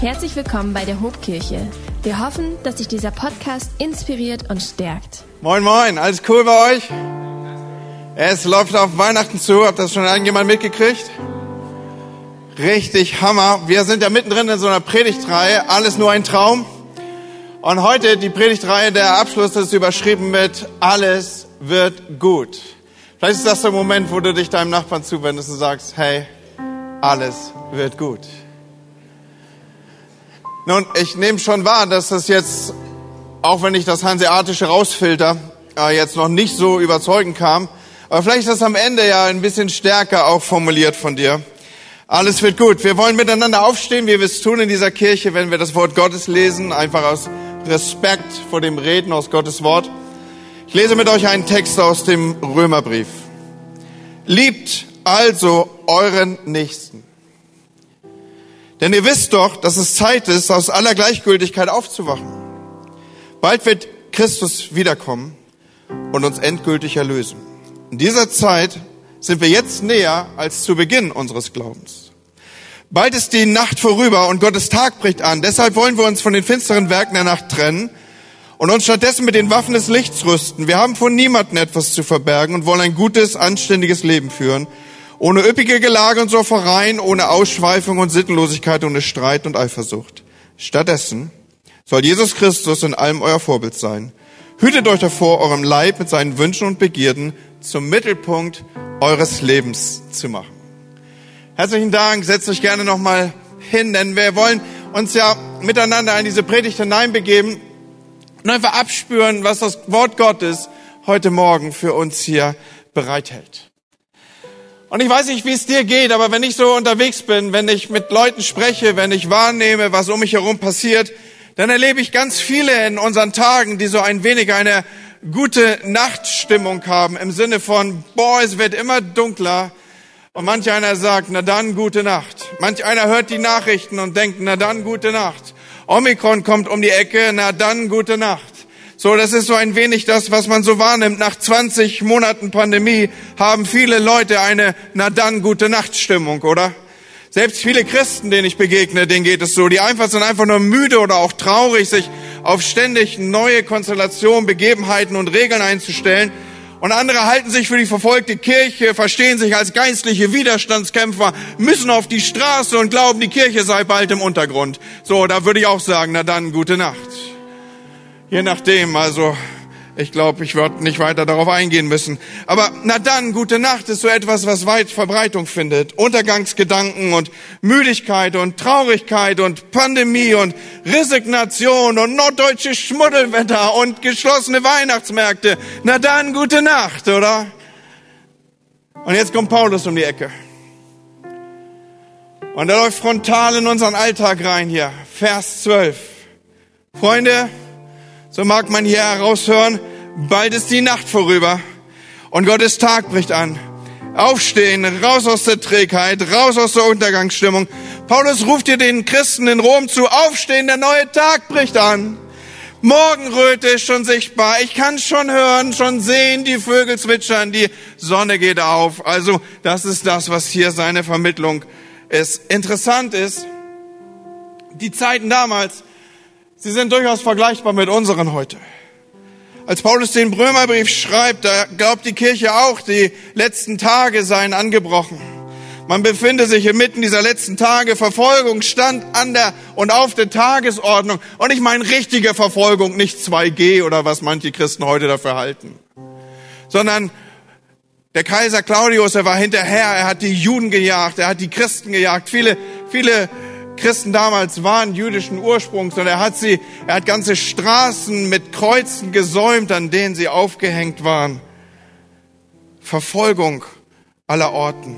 Herzlich willkommen bei der Hobkirche. Wir hoffen, dass dich dieser Podcast inspiriert und stärkt. Moin, moin, alles cool bei euch? Es läuft auf Weihnachten zu. Habt das schon irgendjemand mitgekriegt? Richtig Hammer. Wir sind ja mittendrin in so einer Predigtreihe. Alles nur ein Traum. Und heute die Predigtreihe, der Abschluss ist überschrieben mit Alles wird gut. Vielleicht ist das der Moment, wo du dich deinem Nachbarn zuwendest und sagst, hey, alles wird gut. Nun, ich nehme schon wahr, dass das jetzt, auch wenn ich das Hanseatische rausfilter, äh, jetzt noch nicht so überzeugend kam. Aber vielleicht ist das am Ende ja ein bisschen stärker auch formuliert von dir. Alles wird gut. Wir wollen miteinander aufstehen, wie wir es tun in dieser Kirche, wenn wir das Wort Gottes lesen, einfach aus Respekt vor dem Reden aus Gottes Wort. Ich lese mit euch einen Text aus dem Römerbrief. Liebt also euren Nächsten. Denn ihr wisst doch, dass es Zeit ist, aus aller Gleichgültigkeit aufzuwachen. Bald wird Christus wiederkommen und uns endgültig erlösen. In dieser Zeit sind wir jetzt näher als zu Beginn unseres Glaubens. Bald ist die Nacht vorüber und Gottes Tag bricht an. Deshalb wollen wir uns von den finsteren Werken der Nacht trennen und uns stattdessen mit den Waffen des Lichts rüsten. Wir haben von niemandem etwas zu verbergen und wollen ein gutes, anständiges Leben führen, ohne üppige Gelage und Soffereien, ohne Ausschweifung und Sittenlosigkeit, ohne Streit und Eifersucht. Stattdessen soll Jesus Christus in allem euer Vorbild sein. Hütet euch davor, eurem Leib mit seinen Wünschen und Begierden zum Mittelpunkt eures Lebens zu machen. Herzlichen Dank. Setzt euch gerne nochmal hin, denn wir wollen uns ja miteinander in diese Predigt hineinbegeben und einfach abspüren, was das Wort Gottes heute Morgen für uns hier bereithält. Und ich weiß nicht, wie es dir geht, aber wenn ich so unterwegs bin, wenn ich mit Leuten spreche, wenn ich wahrnehme, was um mich herum passiert, dann erlebe ich ganz viele in unseren Tagen, die so ein wenig eine gute Nachtstimmung haben im Sinne von, boah, es wird immer dunkler, und manch einer sagt, na dann gute Nacht. Manch einer hört die Nachrichten und denkt, na dann gute Nacht. Omikron kommt um die Ecke, na dann gute Nacht. So, das ist so ein wenig das, was man so wahrnimmt. Nach 20 Monaten Pandemie haben viele Leute eine, na dann gute Nachtstimmung, oder? Selbst viele Christen, denen ich begegne, denen geht es so. Die einfach sind einfach nur müde oder auch traurig, sich auf ständig neue Konstellationen, Begebenheiten und Regeln einzustellen und andere halten sich für die verfolgte Kirche, verstehen sich als geistliche Widerstandskämpfer, müssen auf die Straße und glauben, die Kirche sei bald im Untergrund. So, da würde ich auch sagen, na dann, gute Nacht. Je nachdem, also ich glaube, ich werde nicht weiter darauf eingehen müssen. Aber na dann, gute Nacht ist so etwas, was weit Verbreitung findet. Untergangsgedanken und Müdigkeit und Traurigkeit und Pandemie und Resignation und norddeutsche Schmuddelwetter und geschlossene Weihnachtsmärkte. Na dann, gute Nacht, oder? Und jetzt kommt Paulus um die Ecke. Und er läuft frontal in unseren Alltag rein hier. Vers 12. Freunde, so mag man hier heraushören, bald ist die Nacht vorüber und Gottes Tag bricht an. Aufstehen, raus aus der Trägheit, raus aus der Untergangsstimmung. Paulus ruft dir den Christen in Rom zu, aufstehen, der neue Tag bricht an. Morgenröte ist schon sichtbar. Ich kann schon hören, schon sehen, die Vögel zwitschern, die Sonne geht auf. Also das ist das, was hier seine Vermittlung ist. Interessant ist, die Zeiten damals, Sie sind durchaus vergleichbar mit unseren heute. Als Paulus den Römerbrief schreibt, da glaubt die Kirche auch, die letzten Tage seien angebrochen. Man befinde sich inmitten dieser letzten Tage. Verfolgung stand an der und auf der Tagesordnung. Und ich meine richtige Verfolgung, nicht 2G oder was manche Christen heute dafür halten. Sondern der Kaiser Claudius, er war hinterher, er hat die Juden gejagt, er hat die Christen gejagt. Viele, viele Christen damals waren jüdischen Ursprungs und er hat sie, er hat ganze Straßen mit Kreuzen gesäumt, an denen sie aufgehängt waren. Verfolgung aller Orten.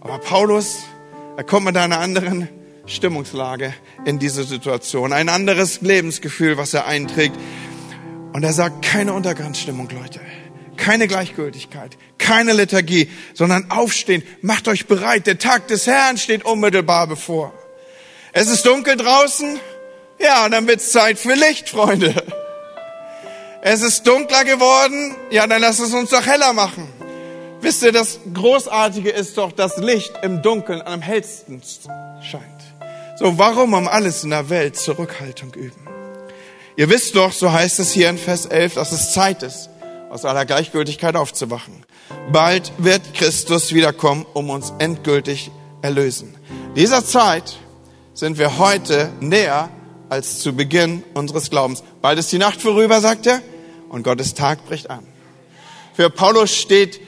Aber Paulus, er kommt mit einer anderen Stimmungslage in diese Situation, ein anderes Lebensgefühl, was er einträgt. Und er sagt, keine Untergangsstimmung, Leute keine Gleichgültigkeit, keine Lethargie, sondern aufstehen, macht euch bereit, der Tag des Herrn steht unmittelbar bevor. Es ist dunkel draußen, ja, dann wird's Zeit für Licht, Freunde. Es ist dunkler geworden, ja, dann lasst es uns doch heller machen. Wisst ihr, das Großartige ist doch, dass Licht im Dunkeln am hellsten scheint. So, warum um alles in der Welt Zurückhaltung üben? Ihr wisst doch, so heißt es hier in Vers 11, dass es Zeit ist, aus aller Gleichgültigkeit aufzuwachen. Bald wird Christus wiederkommen, um uns endgültig erlösen. Dieser Zeit sind wir heute näher als zu Beginn unseres Glaubens. Bald ist die Nacht vorüber, sagt er, und Gottes Tag bricht an. Für Paulus steht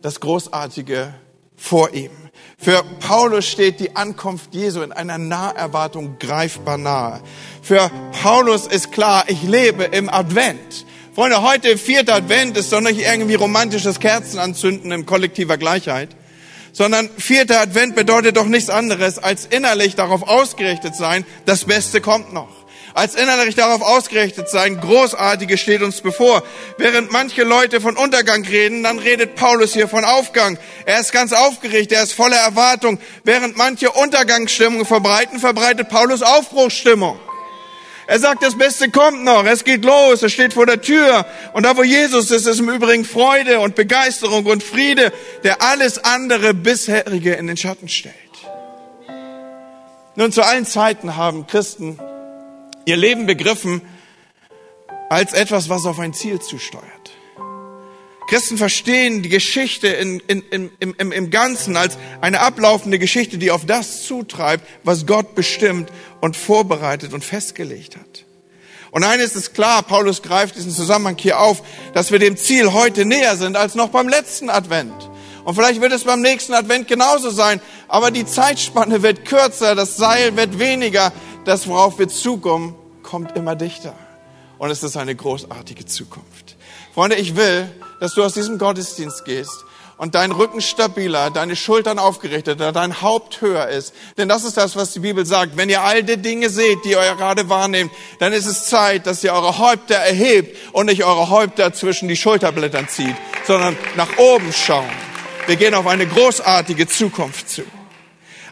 das Großartige vor ihm. Für Paulus steht die Ankunft Jesu in einer Naherwartung greifbar nahe. Für Paulus ist klar, ich lebe im Advent. Freunde, heute vierter Advent ist doch nicht irgendwie romantisches Kerzenanzünden in kollektiver Gleichheit, sondern vierter Advent bedeutet doch nichts anderes, als innerlich darauf ausgerichtet sein, das Beste kommt noch als innerlich darauf ausgerichtet sein, großartige steht uns bevor. Während manche Leute von Untergang reden, dann redet Paulus hier von Aufgang. Er ist ganz aufgeregt, er ist voller Erwartung. Während manche Untergangsstimmung verbreiten, verbreitet Paulus Aufbruchsstimmung. Er sagt, das Beste kommt noch, es geht los, es steht vor der Tür. Und da, wo Jesus ist, ist im Übrigen Freude und Begeisterung und Friede, der alles andere bisherige in den Schatten stellt. Nun, zu allen Zeiten haben Christen ihr Leben begriffen als etwas, was auf ein Ziel zusteuert. Christen verstehen die Geschichte in, in, in, im, im Ganzen als eine ablaufende Geschichte, die auf das zutreibt, was Gott bestimmt und vorbereitet und festgelegt hat. Und eines ist klar, Paulus greift diesen Zusammenhang hier auf, dass wir dem Ziel heute näher sind als noch beim letzten Advent. Und vielleicht wird es beim nächsten Advent genauso sein, aber die Zeitspanne wird kürzer, das Seil wird weniger, das, worauf wir zukommen, kommt immer dichter. Und es ist eine großartige Zukunft. Freunde, ich will, dass du aus diesem Gottesdienst gehst und dein Rücken stabiler, deine Schultern aufgerichteter, dein Haupt höher ist. Denn das ist das, was die Bibel sagt. Wenn ihr all die Dinge seht, die ihr gerade wahrnehmt, dann ist es Zeit, dass ihr eure Häupter erhebt und nicht eure Häupter zwischen die Schulterblättern zieht, sondern nach oben schauen. Wir gehen auf eine großartige Zukunft zu.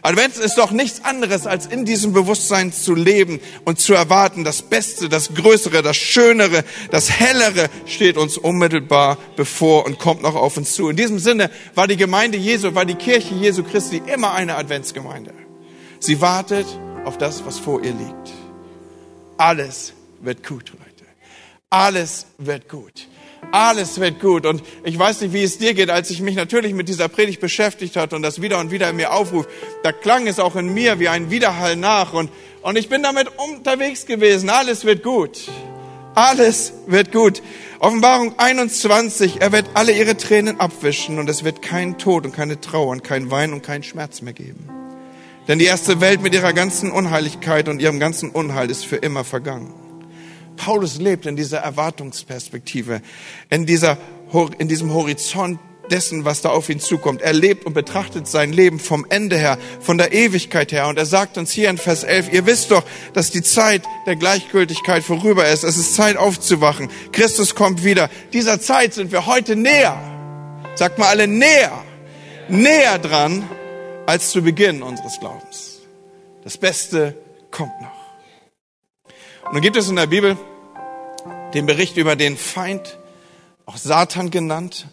Advent ist doch nichts anderes, als in diesem Bewusstsein zu leben und zu erwarten, das Beste, das Größere, das Schönere, das Hellere steht uns unmittelbar bevor und kommt noch auf uns zu. In diesem Sinne war die Gemeinde Jesu, war die Kirche Jesu Christi immer eine Adventsgemeinde. Sie wartet auf das, was vor ihr liegt. Alles wird gut, Leute. Alles wird gut. Alles wird gut. Und ich weiß nicht, wie es dir geht, als ich mich natürlich mit dieser Predigt beschäftigt hat und das wieder und wieder in mir aufruft. Da klang es auch in mir wie ein Widerhall nach. Und, und ich bin damit unterwegs gewesen. Alles wird gut. Alles wird gut. Offenbarung 21, er wird alle ihre Tränen abwischen und es wird kein Tod und keine Trauer und kein Wein und kein Schmerz mehr geben. Denn die erste Welt mit ihrer ganzen Unheiligkeit und ihrem ganzen Unheil ist für immer vergangen. Paulus lebt in dieser Erwartungsperspektive, in, dieser, in diesem Horizont dessen, was da auf ihn zukommt. Er lebt und betrachtet sein Leben vom Ende her, von der Ewigkeit her. Und er sagt uns hier in Vers 11, ihr wisst doch, dass die Zeit der Gleichgültigkeit vorüber ist. Es ist Zeit aufzuwachen. Christus kommt wieder. Dieser Zeit sind wir heute näher. Sagt mal alle näher. Näher dran als zu Beginn unseres Glaubens. Das Beste kommt noch. Und dann gibt es in der Bibel den Bericht über den Feind, auch Satan genannt.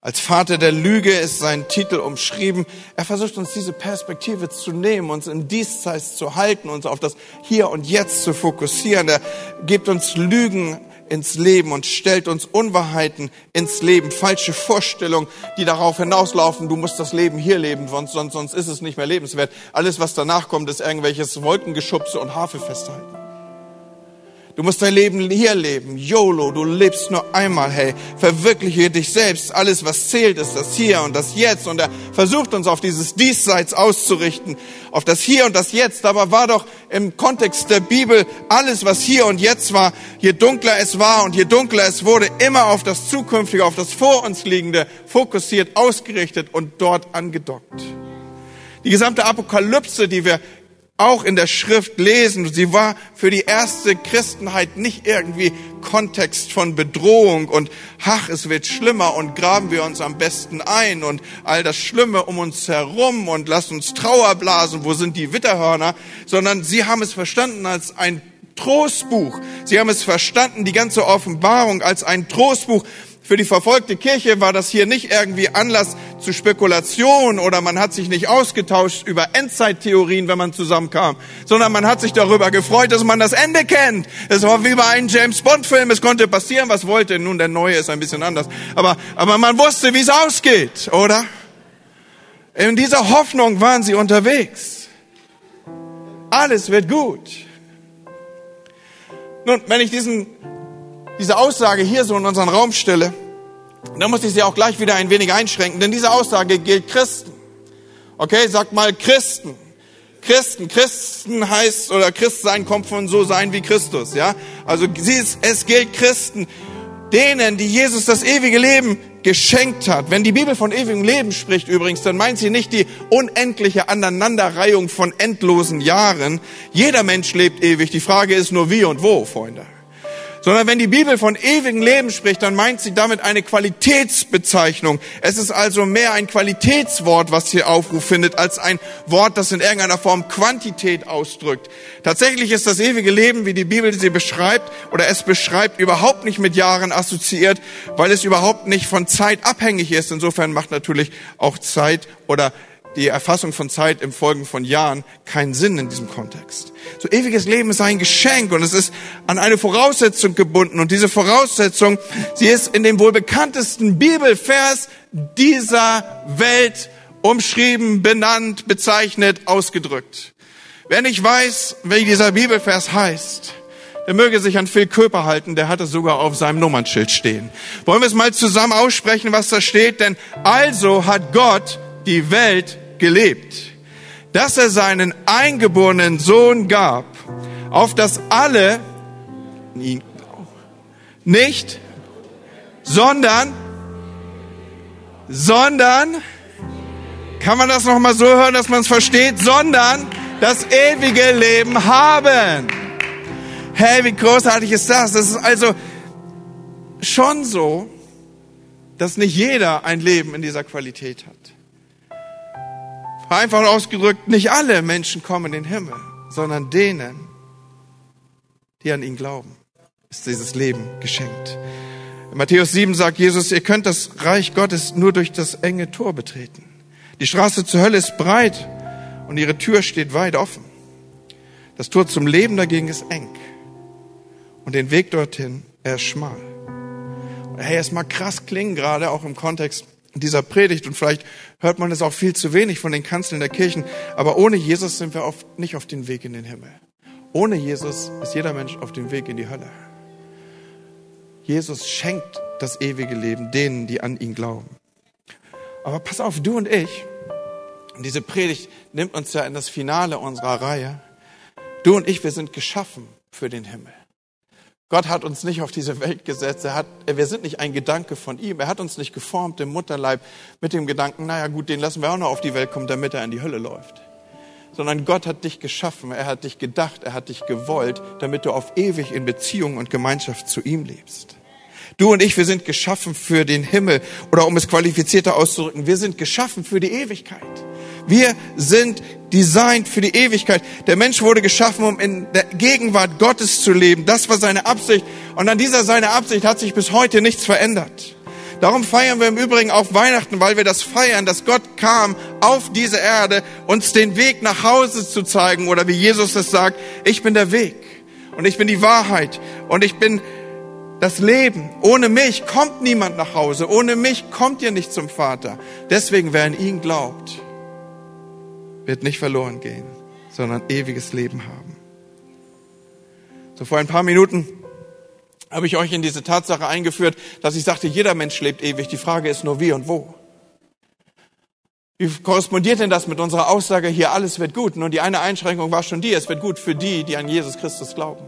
Als Vater der Lüge ist sein Titel umschrieben. Er versucht uns diese Perspektive zu nehmen, uns im Diesseits zu halten, uns auf das Hier und Jetzt zu fokussieren. Er gibt uns Lügen ins Leben und stellt uns Unwahrheiten ins Leben, falsche Vorstellungen, die darauf hinauslaufen, du musst das Leben hier leben, sonst, sonst, sonst ist es nicht mehr lebenswert. Alles, was danach kommt, ist irgendwelches Wolkengeschubse und Harfe festhalten. Du musst dein Leben hier leben. YOLO, du lebst nur einmal, hey. Verwirkliche dich selbst. Alles, was zählt, ist das Hier und das Jetzt. Und er versucht uns auf dieses Diesseits auszurichten. Auf das Hier und das Jetzt. Aber war doch im Kontext der Bibel alles, was hier und jetzt war, je dunkler es war und je dunkler es wurde, immer auf das Zukünftige, auf das Vor uns Liegende fokussiert, ausgerichtet und dort angedockt. Die gesamte Apokalypse, die wir auch in der Schrift lesen. Sie war für die erste Christenheit nicht irgendwie Kontext von Bedrohung und ach, es wird schlimmer und graben wir uns am besten ein und all das Schlimme um uns herum und lass uns Trauer blasen, wo sind die Witterhörner, sondern sie haben es verstanden als ein Trostbuch. Sie haben es verstanden, die ganze Offenbarung als ein Trostbuch Für die verfolgte Kirche war das hier nicht irgendwie Anlass zu Spekulation oder man hat sich nicht ausgetauscht über Endzeittheorien, wenn man zusammenkam, sondern man hat sich darüber gefreut, dass man das Ende kennt. Es war wie bei einem James Bond Film. Es konnte passieren, was wollte. Nun, der neue ist ein bisschen anders. Aber, aber man wusste, wie es ausgeht, oder? In dieser Hoffnung waren sie unterwegs. Alles wird gut. Nun, wenn ich diesen, diese Aussage hier so in unseren Raum stelle, dann muss ich sie auch gleich wieder ein wenig einschränken, denn diese Aussage gilt Christen. Okay, sagt mal Christen. Christen, Christen heißt, oder Christsein kommt von so sein wie Christus, ja. Also es gilt Christen, denen, die Jesus das ewige Leben geschenkt hat. Wenn die Bibel von ewigem Leben spricht übrigens, dann meint sie nicht die unendliche Aneinanderreihung von endlosen Jahren. Jeder Mensch lebt ewig. Die Frage ist nur wie und wo, Freunde sondern wenn die Bibel von ewigem Leben spricht, dann meint sie damit eine Qualitätsbezeichnung. Es ist also mehr ein Qualitätswort, was hier Aufruf findet, als ein Wort, das in irgendeiner Form Quantität ausdrückt. Tatsächlich ist das ewige Leben, wie die Bibel sie beschreibt oder es beschreibt, überhaupt nicht mit Jahren assoziiert, weil es überhaupt nicht von Zeit abhängig ist. Insofern macht natürlich auch Zeit oder die Erfassung von Zeit im Folgen von Jahren keinen Sinn in diesem Kontext. So ewiges Leben ist ein Geschenk und es ist an eine Voraussetzung gebunden und diese Voraussetzung, sie ist in dem wohl bekanntesten Bibelvers dieser Welt umschrieben, benannt, bezeichnet, ausgedrückt. Wer nicht weiß, wie dieser Bibelvers heißt, der möge sich an Phil Köper halten, der hat es sogar auf seinem Nummernschild stehen. Wollen wir es mal zusammen aussprechen, was da steht? Denn also hat Gott die Welt gelebt, dass er seinen eingeborenen Sohn gab, auf das alle nicht, sondern, sondern, kann man das nochmal so hören, dass man es versteht, sondern das ewige Leben haben. Hey, wie großartig ist das? Das ist also schon so, dass nicht jeder ein Leben in dieser Qualität hat. Einfach ausgedrückt, nicht alle Menschen kommen in den Himmel, sondern denen, die an ihn glauben, ist dieses Leben geschenkt. In Matthäus 7 sagt Jesus, ihr könnt das Reich Gottes nur durch das enge Tor betreten. Die Straße zur Hölle ist breit und ihre Tür steht weit offen. Das Tor zum Leben dagegen ist eng und den Weg dorthin, er ist schmal. Hey, es mag krass klingen, gerade auch im Kontext dieser Predigt und vielleicht hört man es auch viel zu wenig von den Kanzeln der Kirchen, aber ohne Jesus sind wir oft nicht auf dem Weg in den Himmel. Ohne Jesus ist jeder Mensch auf dem Weg in die Hölle. Jesus schenkt das ewige Leben denen, die an ihn glauben. Aber pass auf, du und ich, diese Predigt nimmt uns ja in das Finale unserer Reihe, du und ich, wir sind geschaffen für den Himmel. Gott hat uns nicht auf diese Welt gesetzt. Er hat, wir sind nicht ein Gedanke von ihm. Er hat uns nicht geformt im Mutterleib mit dem Gedanken, naja gut, den lassen wir auch noch auf die Welt kommen, damit er in die Hölle läuft. Sondern Gott hat dich geschaffen, er hat dich gedacht, er hat dich gewollt, damit du auf ewig in Beziehung und Gemeinschaft zu ihm lebst. Du und ich, wir sind geschaffen für den Himmel. Oder um es qualifizierter auszudrücken, wir sind geschaffen für die Ewigkeit. Wir sind designt für die Ewigkeit. Der Mensch wurde geschaffen, um in der Gegenwart Gottes zu leben. Das war seine Absicht. Und an dieser seine Absicht hat sich bis heute nichts verändert. Darum feiern wir im Übrigen auch Weihnachten, weil wir das feiern, dass Gott kam auf diese Erde, uns den Weg nach Hause zu zeigen. Oder wie Jesus es sagt, ich bin der Weg und ich bin die Wahrheit und ich bin das Leben. Ohne mich kommt niemand nach Hause. Ohne mich kommt ihr nicht zum Vater. Deswegen, wer an ihn glaubt, wird nicht verloren gehen, sondern ewiges Leben haben. So vor ein paar Minuten habe ich euch in diese Tatsache eingeführt, dass ich sagte, jeder Mensch lebt ewig. Die Frage ist nur wie und wo. Wie korrespondiert denn das mit unserer Aussage hier, alles wird gut? Nun, die eine Einschränkung war schon die, es wird gut für die, die an Jesus Christus glauben.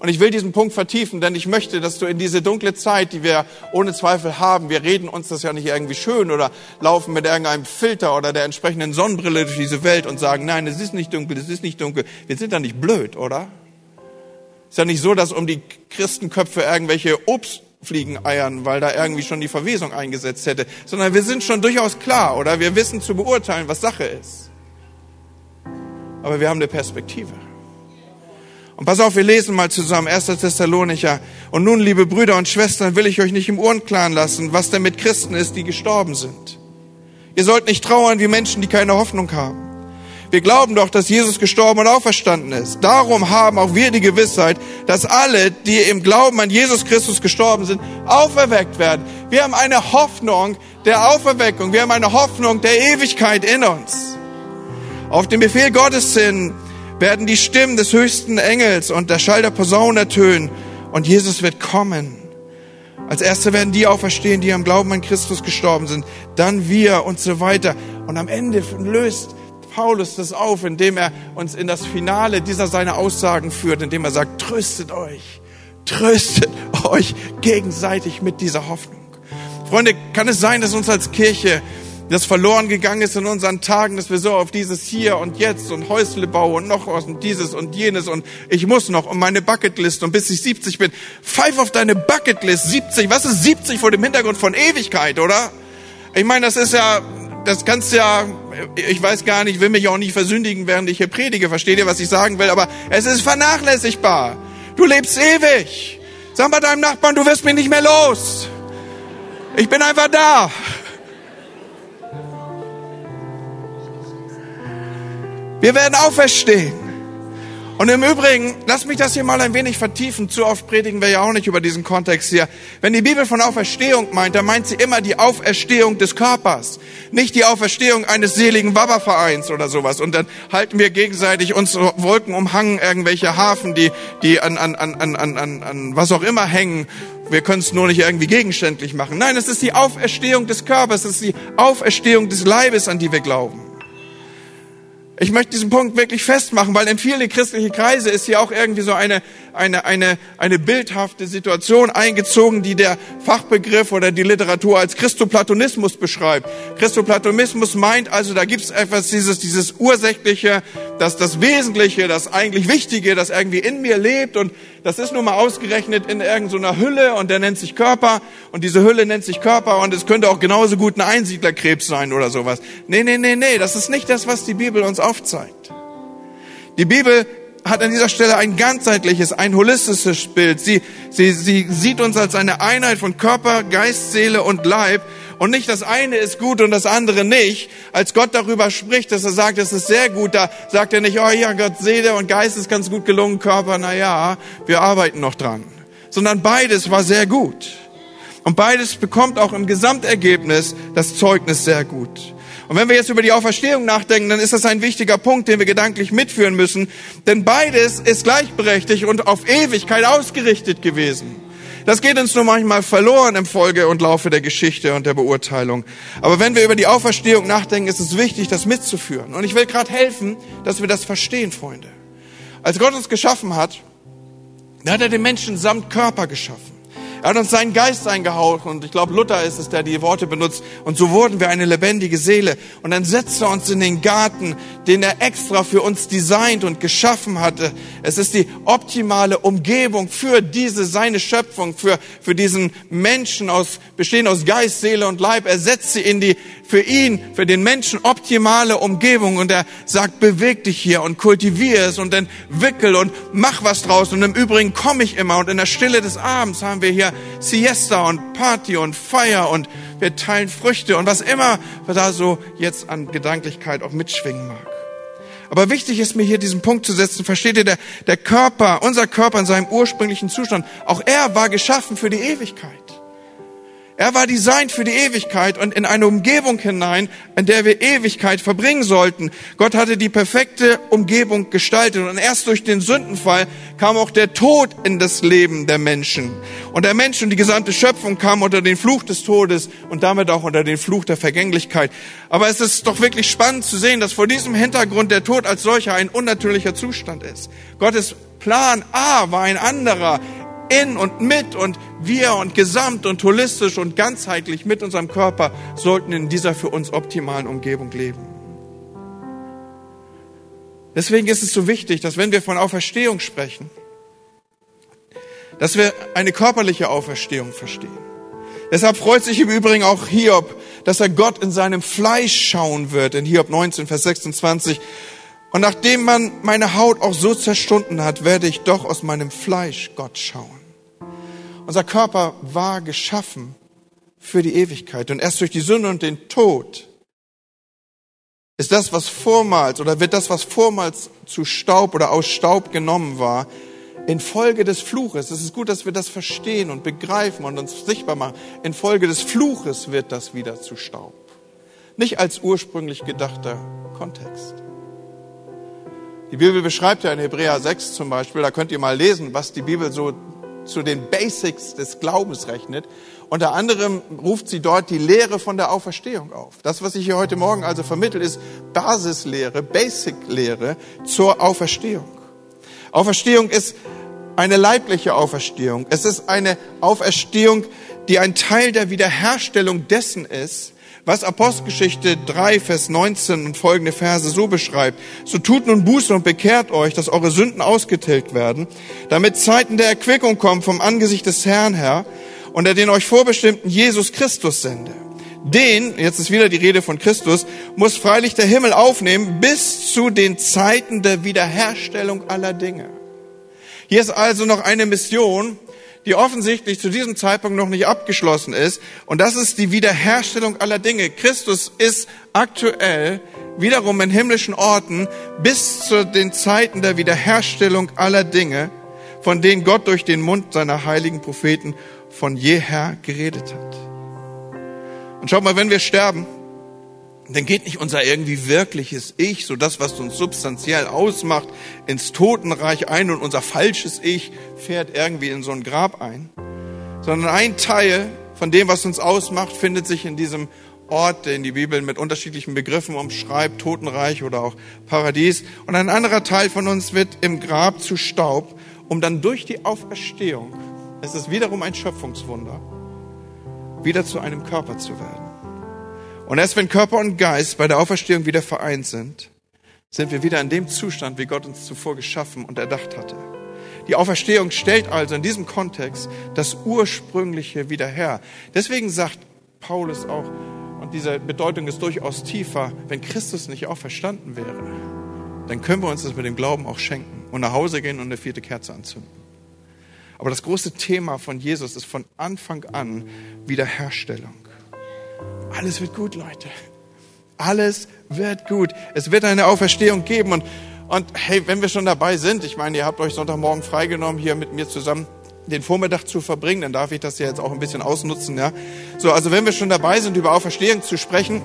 Und ich will diesen Punkt vertiefen, denn ich möchte, dass du in diese dunkle Zeit, die wir ohne Zweifel haben, wir reden uns das ja nicht irgendwie schön oder laufen mit irgendeinem Filter oder der entsprechenden Sonnenbrille durch diese Welt und sagen, nein, es ist nicht dunkel, es ist nicht dunkel. Wir sind da nicht blöd, oder? Ist ja nicht so, dass um die Christenköpfe irgendwelche Obstfliegen eiern, weil da irgendwie schon die Verwesung eingesetzt hätte, sondern wir sind schon durchaus klar, oder? Wir wissen zu beurteilen, was Sache ist. Aber wir haben eine Perspektive. Und pass auf, wir lesen mal zusammen 1. Thessalonicher Und nun, liebe Brüder und Schwestern, will ich euch nicht im Ohrenklaren lassen, was denn mit Christen ist, die gestorben sind. Ihr sollt nicht trauern wie Menschen, die keine Hoffnung haben. Wir glauben doch, dass Jesus gestorben und auferstanden ist. Darum haben auch wir die Gewissheit, dass alle, die im Glauben an Jesus Christus gestorben sind, auferweckt werden. Wir haben eine Hoffnung der Auferweckung. Wir haben eine Hoffnung der Ewigkeit in uns. Auf den Befehl Gottes hin werden die Stimmen des höchsten Engels und der Schall der Posaune ertönen und Jesus wird kommen. Als Erste werden die auferstehen, die am Glauben an Christus gestorben sind, dann wir und so weiter. Und am Ende löst Paulus das auf, indem er uns in das Finale dieser seiner Aussagen führt, indem er sagt, tröstet euch, tröstet euch gegenseitig mit dieser Hoffnung. Freunde, kann es sein, dass uns als Kirche das verloren gegangen ist in unseren Tagen, dass wir so auf dieses Hier und Jetzt und Häusle bauen und noch was und dieses und jenes und ich muss noch und meine Bucketlist und bis ich 70 bin. Pfeif auf deine Bucketlist, 70. Was ist 70 vor dem Hintergrund von Ewigkeit, oder? Ich meine, das ist ja, das kannst ja, ich weiß gar nicht, will mich auch nicht versündigen, während ich hier predige. Versteht ihr, was ich sagen will? Aber es ist vernachlässigbar. Du lebst ewig. Sag mal deinem Nachbarn, du wirst mich nicht mehr los. Ich bin einfach da. Wir werden auferstehen. Und im Übrigen, lass mich das hier mal ein wenig vertiefen. Zu oft predigen wir ja auch nicht über diesen Kontext hier. Wenn die Bibel von Auferstehung meint, dann meint sie immer die Auferstehung des Körpers. Nicht die Auferstehung eines seligen Wabbervereins oder sowas. Und dann halten wir gegenseitig uns Wolken umhangen, irgendwelche Hafen, die, die an, an, an, an, an, an was auch immer hängen. Wir können es nur nicht irgendwie gegenständlich machen. Nein, es ist die Auferstehung des Körpers. Es ist die Auferstehung des Leibes, an die wir glauben. Ich möchte diesen Punkt wirklich festmachen, weil in viele christliche Kreise ist hier auch irgendwie so eine, eine, eine, eine bildhafte Situation eingezogen, die der Fachbegriff oder die Literatur als Christoplatonismus beschreibt. Christoplatonismus meint also, da gibt es etwas, dieses, dieses Ursächliche, das, das Wesentliche, das eigentlich Wichtige, das irgendwie in mir lebt und das ist nun mal ausgerechnet in irgendeiner Hülle und der nennt sich Körper und diese Hülle nennt sich Körper und es könnte auch genauso gut ein Einsiedlerkrebs sein oder sowas. Nee, nee, nee, nee, das ist nicht das, was die Bibel uns aufzeigt. Die Bibel hat an dieser Stelle ein ganzheitliches, ein holistisches Bild. Sie, sie, sie sieht uns als eine Einheit von Körper, Geist, Seele und Leib und nicht das eine ist gut und das andere nicht. Als Gott darüber spricht, dass er sagt, es ist sehr gut, da sagt er nicht, oh ja, Gott, Seele und Geist ist ganz gut gelungen, Körper, na ja, wir arbeiten noch dran. Sondern beides war sehr gut. Und beides bekommt auch im Gesamtergebnis das Zeugnis sehr gut. Und wenn wir jetzt über die Auferstehung nachdenken, dann ist das ein wichtiger Punkt, den wir gedanklich mitführen müssen. Denn beides ist gleichberechtigt und auf Ewigkeit ausgerichtet gewesen. Das geht uns nur manchmal verloren im Folge und Laufe der Geschichte und der Beurteilung. Aber wenn wir über die Auferstehung nachdenken, ist es wichtig, das mitzuführen. Und ich will gerade helfen, dass wir das verstehen, Freunde. Als Gott uns geschaffen hat, dann hat er den Menschen samt Körper geschaffen. Er hat uns seinen Geist eingehaucht und ich glaube, Luther ist es, der die Worte benutzt. Und so wurden wir eine lebendige Seele. Und dann setzt er uns in den Garten, den er extra für uns designt und geschaffen hatte. Es ist die optimale Umgebung für diese, seine Schöpfung, für, für diesen Menschen aus, bestehend aus Geist, Seele und Leib. Er setzt sie in die für ihn, für den Menschen optimale Umgebung und er sagt, beweg dich hier und kultivier es und dann wickel und mach was draus und im Übrigen komme ich immer und in der Stille des Abends haben wir hier Siesta und Party und Feier und wir teilen Früchte und was immer da so jetzt an Gedanklichkeit auch mitschwingen mag. Aber wichtig ist mir hier diesen Punkt zu setzen, versteht ihr, der, der Körper, unser Körper in seinem ursprünglichen Zustand, auch er war geschaffen für die Ewigkeit. Er war designt für die Ewigkeit und in eine Umgebung hinein, in der wir Ewigkeit verbringen sollten. Gott hatte die perfekte Umgebung gestaltet und erst durch den Sündenfall kam auch der Tod in das Leben der Menschen. Und der Mensch und die gesamte Schöpfung kam unter den Fluch des Todes und damit auch unter den Fluch der Vergänglichkeit. Aber es ist doch wirklich spannend zu sehen, dass vor diesem Hintergrund der Tod als solcher ein unnatürlicher Zustand ist. Gottes Plan A war ein anderer in und mit und wir und gesamt und holistisch und ganzheitlich mit unserem Körper sollten in dieser für uns optimalen Umgebung leben. Deswegen ist es so wichtig, dass wenn wir von Auferstehung sprechen, dass wir eine körperliche Auferstehung verstehen. Deshalb freut sich im Übrigen auch Hiob, dass er Gott in seinem Fleisch schauen wird, in Hiob 19, Vers 26. Und nachdem man meine Haut auch so zerstunden hat, werde ich doch aus meinem Fleisch Gott schauen. Unser Körper war geschaffen für die Ewigkeit. Und erst durch die Sünde und den Tod ist das, was vormals oder wird das, was vormals zu Staub oder aus Staub genommen war, infolge des Fluches, es ist gut, dass wir das verstehen und begreifen und uns sichtbar machen, infolge des Fluches wird das wieder zu Staub. Nicht als ursprünglich gedachter Kontext. Die Bibel beschreibt ja in Hebräer 6 zum Beispiel, da könnt ihr mal lesen, was die Bibel so zu den Basics des Glaubens rechnet. Unter anderem ruft sie dort die Lehre von der Auferstehung auf. Das, was ich hier heute Morgen also vermittel, ist Basislehre, Basic-Lehre zur Auferstehung. Auferstehung ist eine leibliche Auferstehung. Es ist eine Auferstehung, die ein Teil der Wiederherstellung dessen ist, was Apostelgeschichte 3, Vers 19 und folgende Verse so beschreibt. So tut nun Buße und bekehrt euch, dass eure Sünden ausgetilgt werden, damit Zeiten der Erquickung kommen vom Angesicht des Herrn her und er den euch vorbestimmten Jesus Christus sende. Den, jetzt ist wieder die Rede von Christus, muss freilich der Himmel aufnehmen bis zu den Zeiten der Wiederherstellung aller Dinge. Hier ist also noch eine Mission, die offensichtlich zu diesem Zeitpunkt noch nicht abgeschlossen ist. Und das ist die Wiederherstellung aller Dinge. Christus ist aktuell wiederum in himmlischen Orten bis zu den Zeiten der Wiederherstellung aller Dinge, von denen Gott durch den Mund seiner heiligen Propheten von jeher geredet hat. Und schaut mal, wenn wir sterben, dann geht nicht unser irgendwie wirkliches Ich, so das, was uns substanziell ausmacht, ins Totenreich ein und unser falsches Ich fährt irgendwie in so ein Grab ein, sondern ein Teil von dem, was uns ausmacht, findet sich in diesem Ort, den die Bibel mit unterschiedlichen Begriffen umschreibt, Totenreich oder auch Paradies. Und ein anderer Teil von uns wird im Grab zu Staub, um dann durch die Auferstehung, es ist wiederum ein Schöpfungswunder, wieder zu einem Körper zu werden. Und erst wenn Körper und Geist bei der Auferstehung wieder vereint sind, sind wir wieder in dem Zustand, wie Gott uns zuvor geschaffen und erdacht hatte. Die Auferstehung stellt also in diesem Kontext das Ursprüngliche wieder her. Deswegen sagt Paulus auch, und diese Bedeutung ist durchaus tiefer, wenn Christus nicht auferstanden wäre, dann können wir uns das mit dem Glauben auch schenken und nach Hause gehen und eine vierte Kerze anzünden. Aber das große Thema von Jesus ist von Anfang an Wiederherstellung. Alles wird gut, Leute. Alles wird gut. Es wird eine Auferstehung geben. Und, und hey, wenn wir schon dabei sind, ich meine, ihr habt euch Sonntagmorgen freigenommen, hier mit mir zusammen den Vormittag zu verbringen, dann darf ich das ja jetzt auch ein bisschen ausnutzen, ja. So, also wenn wir schon dabei sind, über Auferstehung zu sprechen,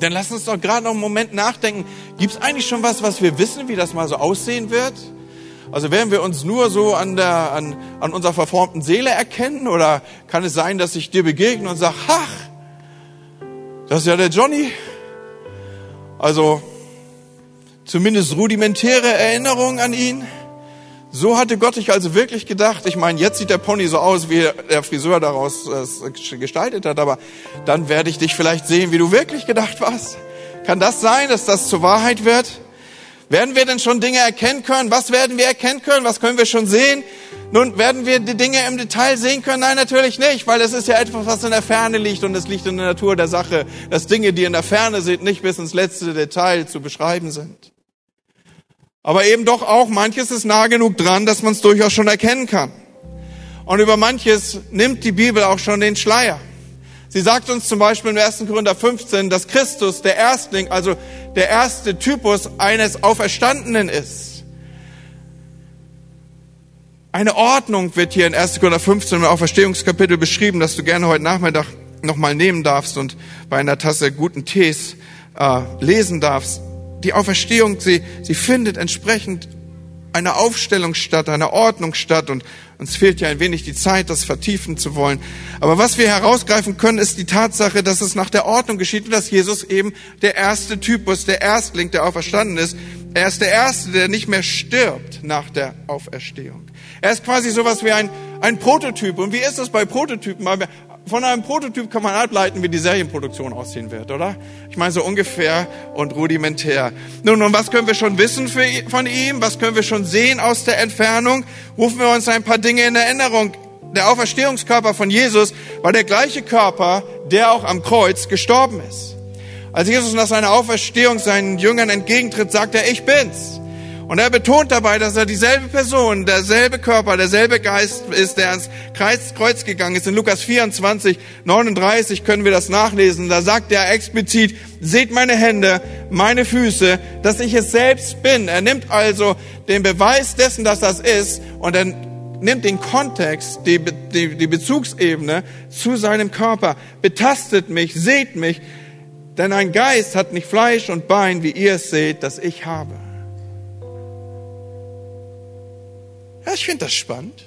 dann lass uns doch gerade noch einen Moment nachdenken. Gibt es eigentlich schon was, was wir wissen, wie das mal so aussehen wird? Also werden wir uns nur so an, der, an, an unserer verformten Seele erkennen? Oder kann es sein, dass ich dir begegne und sage, ach, das ist ja der Johnny. Also zumindest rudimentäre Erinnerungen an ihn. So hatte Gott dich also wirklich gedacht. Ich meine, jetzt sieht der Pony so aus, wie der Friseur daraus äh, gestaltet hat, aber dann werde ich dich vielleicht sehen, wie du wirklich gedacht warst. Kann das sein, dass das zur Wahrheit wird? Werden wir denn schon Dinge erkennen können? Was werden wir erkennen können? Was können wir schon sehen? Nun, werden wir die Dinge im Detail sehen können? Nein, natürlich nicht, weil es ist ja etwas, was in der Ferne liegt und es liegt in der Natur der Sache, dass Dinge, die in der Ferne sind, nicht bis ins letzte Detail zu beschreiben sind. Aber eben doch auch, manches ist nah genug dran, dass man es durchaus schon erkennen kann. Und über manches nimmt die Bibel auch schon den Schleier. Sie sagt uns zum Beispiel im 1. Korinther 15, dass Christus der Erstling, also der erste Typus eines Auferstandenen ist. Eine Ordnung wird hier in 1. Korinther 15 im Auferstehungskapitel beschrieben, dass du gerne heute Nachmittag nochmal nehmen darfst und bei einer Tasse guten Tees äh, lesen darfst. Die Auferstehung, sie, sie findet entsprechend eine Aufstellung statt, eine Ordnung statt und uns fehlt ja ein wenig die Zeit, das vertiefen zu wollen. Aber was wir herausgreifen können, ist die Tatsache, dass es nach der Ordnung geschieht und dass Jesus eben der erste Typus, der Erstling, der auferstanden ist. Er ist der Erste, der nicht mehr stirbt nach der Auferstehung. Er ist quasi sowas wie ein, ein Prototyp. Und wie ist das bei Prototypen? Von einem Prototyp kann man ableiten, wie die Serienproduktion aussehen wird, oder? Ich meine so ungefähr und rudimentär. Nun, und was können wir schon wissen für, von ihm? Was können wir schon sehen aus der Entfernung? Rufen wir uns ein paar Dinge in Erinnerung. Der Auferstehungskörper von Jesus war der gleiche Körper, der auch am Kreuz gestorben ist. Als Jesus nach seiner Auferstehung seinen Jüngern entgegentritt, sagt er, ich bin's. Und er betont dabei, dass er dieselbe Person, derselbe Körper, derselbe Geist ist, der ans Kreuz gegangen ist. In Lukas 24, 39 können wir das nachlesen. Da sagt er explizit, seht meine Hände, meine Füße, dass ich es selbst bin. Er nimmt also den Beweis dessen, dass das ist und er nimmt den Kontext, die, die, die Bezugsebene zu seinem Körper, betastet mich, seht mich, denn ein Geist hat nicht Fleisch und Bein, wie ihr es seht, das ich habe. Ja, ich finde das spannend.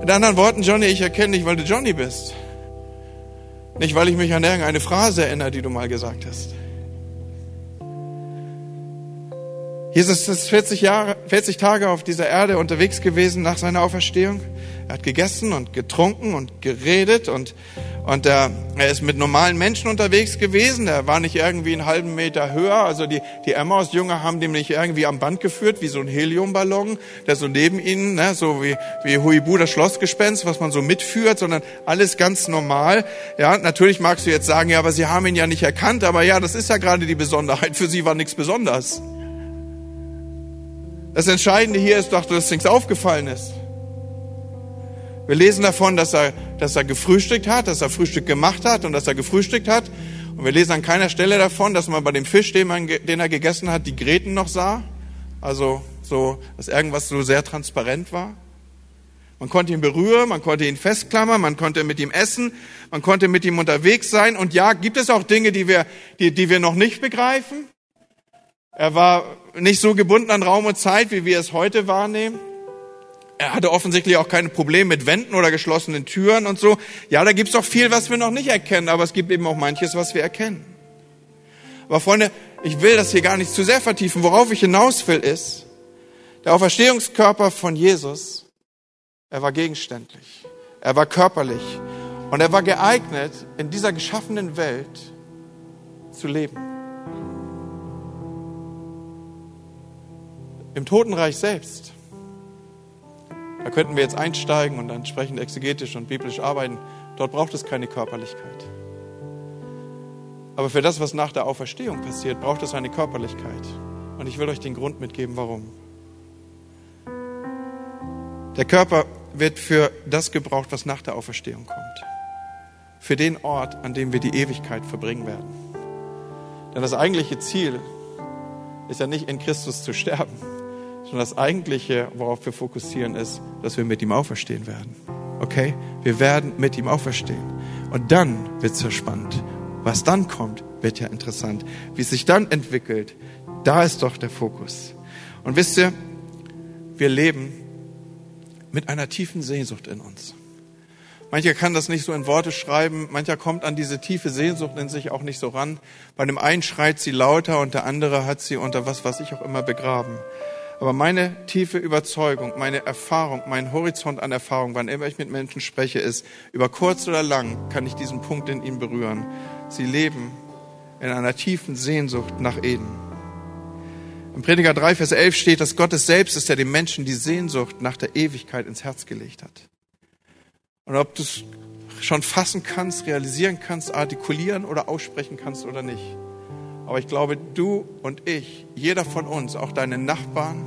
Mit anderen Worten, Johnny, ich erkenne dich, weil du Johnny bist. Nicht, weil ich mich an irgendeine Phrase erinnere, die du mal gesagt hast. Jesus ist 40, Jahre, 40 Tage auf dieser Erde unterwegs gewesen nach seiner Auferstehung. Er hat gegessen und getrunken und geredet und, und er, er ist mit normalen Menschen unterwegs gewesen. Er war nicht irgendwie einen halben Meter höher. Also die, die Emmaus-Jünger haben dem nicht irgendwie am Band geführt, wie so ein Heliumballon, der so neben ihnen, ne, so wie, wie Huibu, das Schlossgespenst, was man so mitführt, sondern alles ganz normal. Ja, natürlich magst du jetzt sagen, ja, aber sie haben ihn ja nicht erkannt. Aber ja, das ist ja gerade die Besonderheit. Für sie war nichts Besonderes. Das Entscheidende hier ist doch, dass nichts aufgefallen ist. Wir lesen davon, dass er, dass er gefrühstückt hat, dass er Frühstück gemacht hat und dass er gefrühstückt hat. Und wir lesen an keiner Stelle davon, dass man bei dem Fisch, den, man, den er gegessen hat, die Gräten noch sah. Also so, dass irgendwas so sehr transparent war. Man konnte ihn berühren, man konnte ihn festklammern, man konnte mit ihm essen, man konnte mit ihm unterwegs sein. Und ja, gibt es auch Dinge, die wir, die, die wir noch nicht begreifen? Er war nicht so gebunden an Raum und Zeit, wie wir es heute wahrnehmen. Er hatte offensichtlich auch keine Probleme mit Wänden oder geschlossenen Türen und so. Ja, da gibt's auch viel, was wir noch nicht erkennen, aber es gibt eben auch manches, was wir erkennen. Aber Freunde, ich will das hier gar nicht zu sehr vertiefen. Worauf ich hinaus will, ist, der Auferstehungskörper von Jesus, er war gegenständlich, er war körperlich und er war geeignet, in dieser geschaffenen Welt zu leben. Im Totenreich selbst da könnten wir jetzt einsteigen und entsprechend exegetisch und biblisch arbeiten. Dort braucht es keine Körperlichkeit. Aber für das, was nach der Auferstehung passiert, braucht es eine Körperlichkeit. Und ich will euch den Grund mitgeben, warum. Der Körper wird für das gebraucht, was nach der Auferstehung kommt. Für den Ort, an dem wir die Ewigkeit verbringen werden. Denn das eigentliche Ziel ist ja nicht in Christus zu sterben, sondern das Eigentliche, worauf wir fokussieren, ist, dass wir mit ihm auferstehen werden. Okay? Wir werden mit ihm auferstehen. Und dann wird es ja spannend. Was dann kommt, wird ja interessant. Wie es sich dann entwickelt, da ist doch der Fokus. Und wisst ihr, wir leben mit einer tiefen Sehnsucht in uns. Mancher kann das nicht so in Worte schreiben, mancher kommt an diese tiefe Sehnsucht in sich auch nicht so ran. Bei dem einen schreit sie lauter und der andere hat sie unter was, was ich auch immer begraben. Aber meine tiefe Überzeugung, meine Erfahrung, mein Horizont an Erfahrung, wann immer ich mit Menschen spreche, ist, über kurz oder lang kann ich diesen Punkt in ihnen berühren. Sie leben in einer tiefen Sehnsucht nach Eden. Im Prediger 3, Vers 11 steht, dass Gott es selbst ist, der dem Menschen die Sehnsucht nach der Ewigkeit ins Herz gelegt hat. Und ob du es schon fassen kannst, realisieren kannst, artikulieren oder aussprechen kannst oder nicht. Aber ich glaube, du und ich, jeder von uns, auch deine Nachbarn,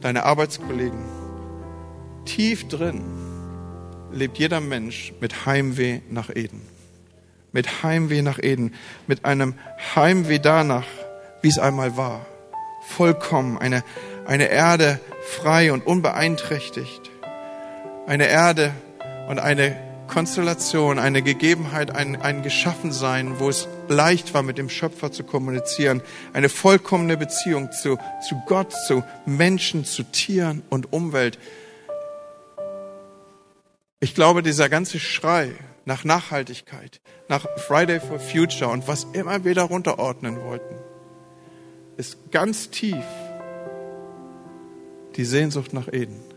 deine Arbeitskollegen, tief drin lebt jeder Mensch mit Heimweh nach Eden. Mit Heimweh nach Eden. Mit einem Heimweh danach, wie es einmal war. Vollkommen. Eine, eine Erde frei und unbeeinträchtigt. Eine Erde und eine Konstellation, eine Gegebenheit, ein, ein Geschaffensein, wo es leicht war, mit dem Schöpfer zu kommunizieren. Eine vollkommene Beziehung zu, zu Gott, zu Menschen, zu Tieren und Umwelt. Ich glaube, dieser ganze Schrei nach Nachhaltigkeit, nach Friday for Future und was immer wir darunter ordnen wollten, ist ganz tief die Sehnsucht nach Eden.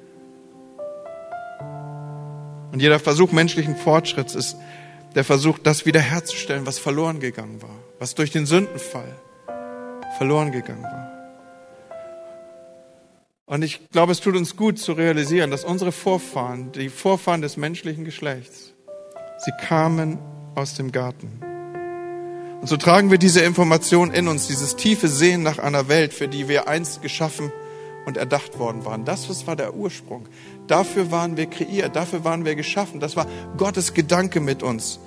Und jeder Versuch menschlichen Fortschritts ist der Versuch, das wiederherzustellen, was verloren gegangen war, was durch den Sündenfall verloren gegangen war. Und ich glaube, es tut uns gut zu realisieren, dass unsere Vorfahren, die Vorfahren des menschlichen Geschlechts, sie kamen aus dem Garten. Und so tragen wir diese Information in uns, dieses tiefe Sehen nach einer Welt, für die wir einst geschaffen und erdacht worden waren. Das was war der Ursprung. Dafür waren wir kreiert, dafür waren wir geschaffen. Das war Gottes Gedanke mit uns.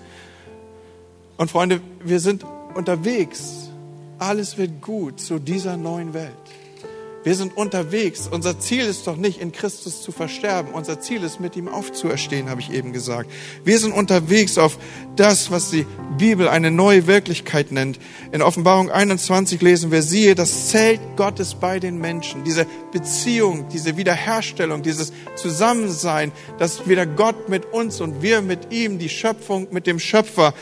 Und Freunde, wir sind unterwegs. Alles wird gut zu dieser neuen Welt. Wir sind unterwegs. Unser Ziel ist doch nicht, in Christus zu versterben. Unser Ziel ist, mit ihm aufzuerstehen, habe ich eben gesagt. Wir sind unterwegs auf das, was die Bibel eine neue Wirklichkeit nennt. In Offenbarung 21 lesen wir, siehe, das Zelt Gottes bei den Menschen. Diese Beziehung, diese Wiederherstellung, dieses Zusammensein, dass wieder Gott mit uns und wir mit ihm, die Schöpfung mit dem Schöpfer,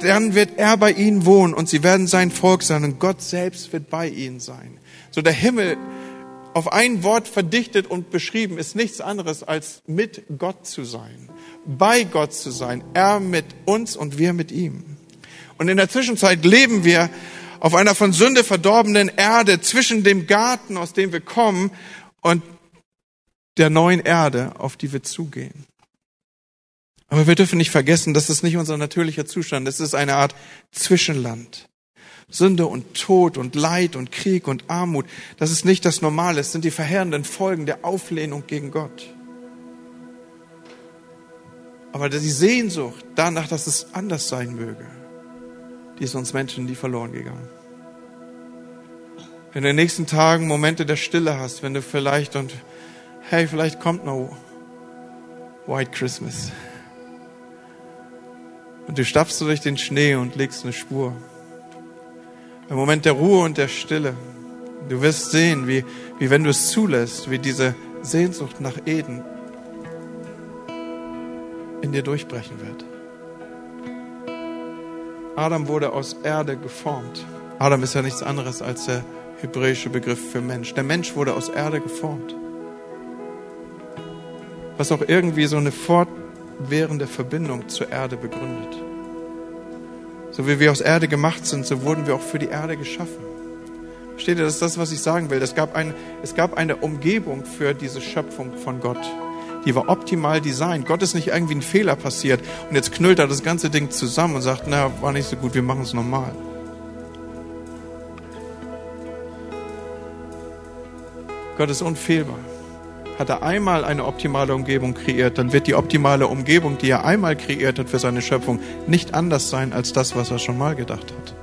dann wird er bei ihnen wohnen und sie werden sein Volk sein und Gott selbst wird bei ihnen sein. So der Himmel auf ein Wort verdichtet und beschrieben ist nichts anderes als mit Gott zu sein, bei Gott zu sein, er mit uns und wir mit ihm. Und in der Zwischenzeit leben wir auf einer von Sünde verdorbenen Erde zwischen dem Garten, aus dem wir kommen, und der neuen Erde, auf die wir zugehen. Aber wir dürfen nicht vergessen, das ist nicht unser natürlicher Zustand, es ist eine Art Zwischenland. Sünde und Tod und Leid und Krieg und Armut, das ist nicht das Normale, es sind die verheerenden Folgen der Auflehnung gegen Gott. Aber die Sehnsucht danach, dass es anders sein möge, die ist uns Menschen nie verloren gegangen. Wenn du in den nächsten Tagen Momente der Stille hast, wenn du vielleicht und hey, vielleicht kommt noch White Christmas. Und du stapfst durch den Schnee und legst eine Spur. Ein Moment der Ruhe und der Stille. Du wirst sehen, wie, wie wenn du es zulässt, wie diese Sehnsucht nach Eden in dir durchbrechen wird. Adam wurde aus Erde geformt. Adam ist ja nichts anderes als der hebräische Begriff für Mensch. Der Mensch wurde aus Erde geformt. Was auch irgendwie so eine fortwährende Verbindung zur Erde begründet. So wie wir aus Erde gemacht sind, so wurden wir auch für die Erde geschaffen. Versteht ihr, das ist das, was ich sagen will. Es gab, ein, es gab eine Umgebung für diese Schöpfung von Gott. Die war optimal designt. Gott ist nicht irgendwie ein Fehler passiert und jetzt knüllt er das ganze Ding zusammen und sagt, na, war nicht so gut, wir machen es normal. Gott ist unfehlbar hat er einmal eine optimale Umgebung kreiert, dann wird die optimale Umgebung, die er einmal kreiert hat für seine Schöpfung, nicht anders sein als das, was er schon mal gedacht hat.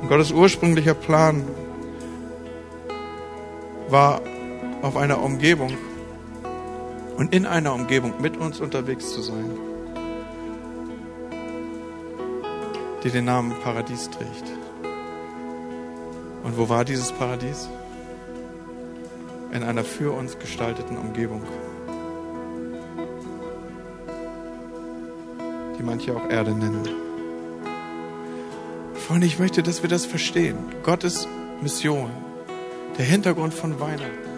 Und Gottes ursprünglicher Plan war auf einer Umgebung und in einer Umgebung mit uns unterwegs zu sein, die den Namen Paradies trägt. Und wo war dieses Paradies? In einer für uns gestalteten Umgebung, die manche auch Erde nennen. Freunde, ich möchte, dass wir das verstehen. Gottes Mission, der Hintergrund von Weihnachten.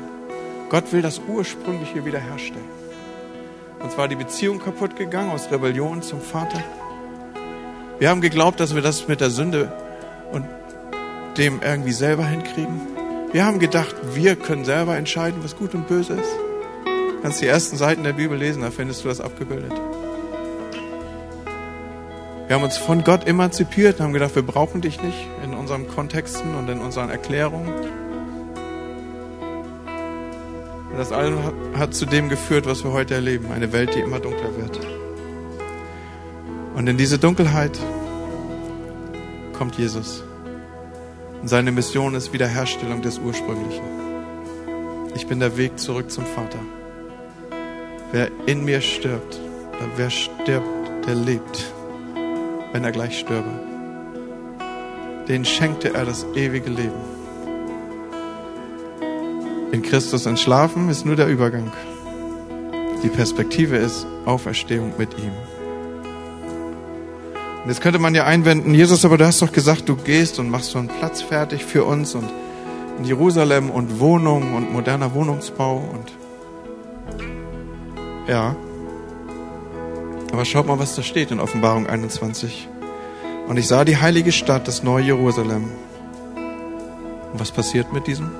Gott will das Ursprüngliche wiederherstellen. Und zwar die Beziehung kaputt gegangen aus Rebellion zum Vater. Wir haben geglaubt, dass wir das mit der Sünde und dem irgendwie selber hinkriegen. Wir haben gedacht, wir können selber entscheiden, was gut und böse ist. Du kannst die ersten Seiten der Bibel lesen, da findest du das abgebildet. Wir haben uns von Gott emanzipiert und haben gedacht, wir brauchen dich nicht in unseren Kontexten und in unseren Erklärungen. Und das alles hat zu dem geführt, was wir heute erleben. Eine Welt, die immer dunkler wird. Und in diese Dunkelheit kommt Jesus. Und seine Mission ist Wiederherstellung des Ursprünglichen. Ich bin der Weg zurück zum Vater. Wer in mir stirbt, wer stirbt, der lebt, wenn er gleich stürbe. Den schenkte er das ewige Leben. In Christus entschlafen ist nur der Übergang. Die Perspektive ist Auferstehung mit ihm. Und jetzt könnte man ja einwenden, Jesus, aber du hast doch gesagt, du gehst und machst so einen Platz fertig für uns und in Jerusalem und Wohnungen und moderner Wohnungsbau und ja. Aber schaut mal, was da steht in Offenbarung 21. Und ich sah die heilige Stadt, das neue Jerusalem. Und was passiert mit diesem?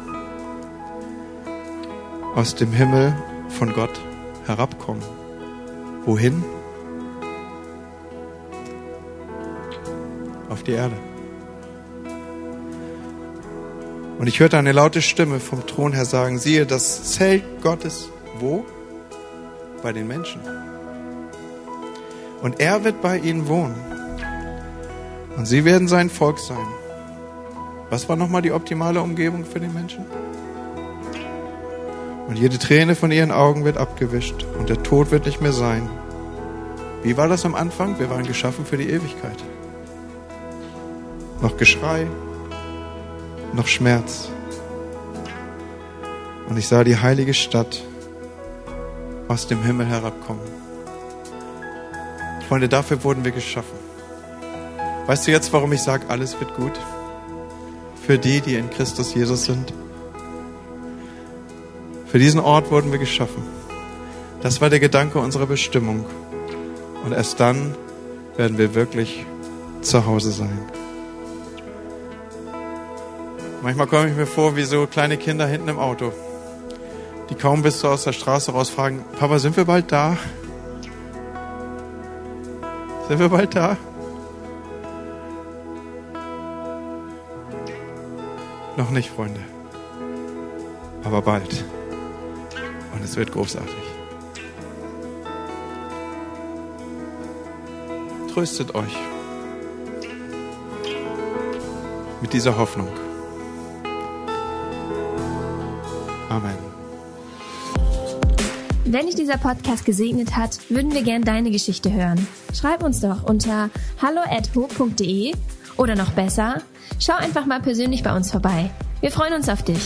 Aus dem Himmel von Gott herabkommen. Wohin? Auf die Erde. Und ich hörte eine laute Stimme vom Thron her sagen, siehe, das Zelt Gottes, wo? Bei den Menschen. Und er wird bei ihnen wohnen. Und sie werden sein Volk sein. Was war nochmal die optimale Umgebung für den Menschen? Und jede Träne von ihren Augen wird abgewischt und der Tod wird nicht mehr sein. Wie war das am Anfang? Wir waren geschaffen für die Ewigkeit. Noch Geschrei, noch Schmerz. Und ich sah die heilige Stadt aus dem Himmel herabkommen. Freunde, dafür wurden wir geschaffen. Weißt du jetzt, warum ich sage, alles wird gut? Für die, die in Christus Jesus sind. Für diesen Ort wurden wir geschaffen. Das war der Gedanke unserer Bestimmung. Und erst dann werden wir wirklich zu Hause sein. Manchmal komme ich mir vor wie so kleine Kinder hinten im Auto, die kaum bis aus der Straße raus fragen, Papa, sind wir bald da? Sind wir bald da? Noch nicht, Freunde. Aber bald. Und es wird großartig. Tröstet euch mit dieser Hoffnung. Wenn dich dieser Podcast gesegnet hat, würden wir gern deine Geschichte hören. Schreib uns doch unter hallo@ho.de oder noch besser, schau einfach mal persönlich bei uns vorbei. Wir freuen uns auf dich.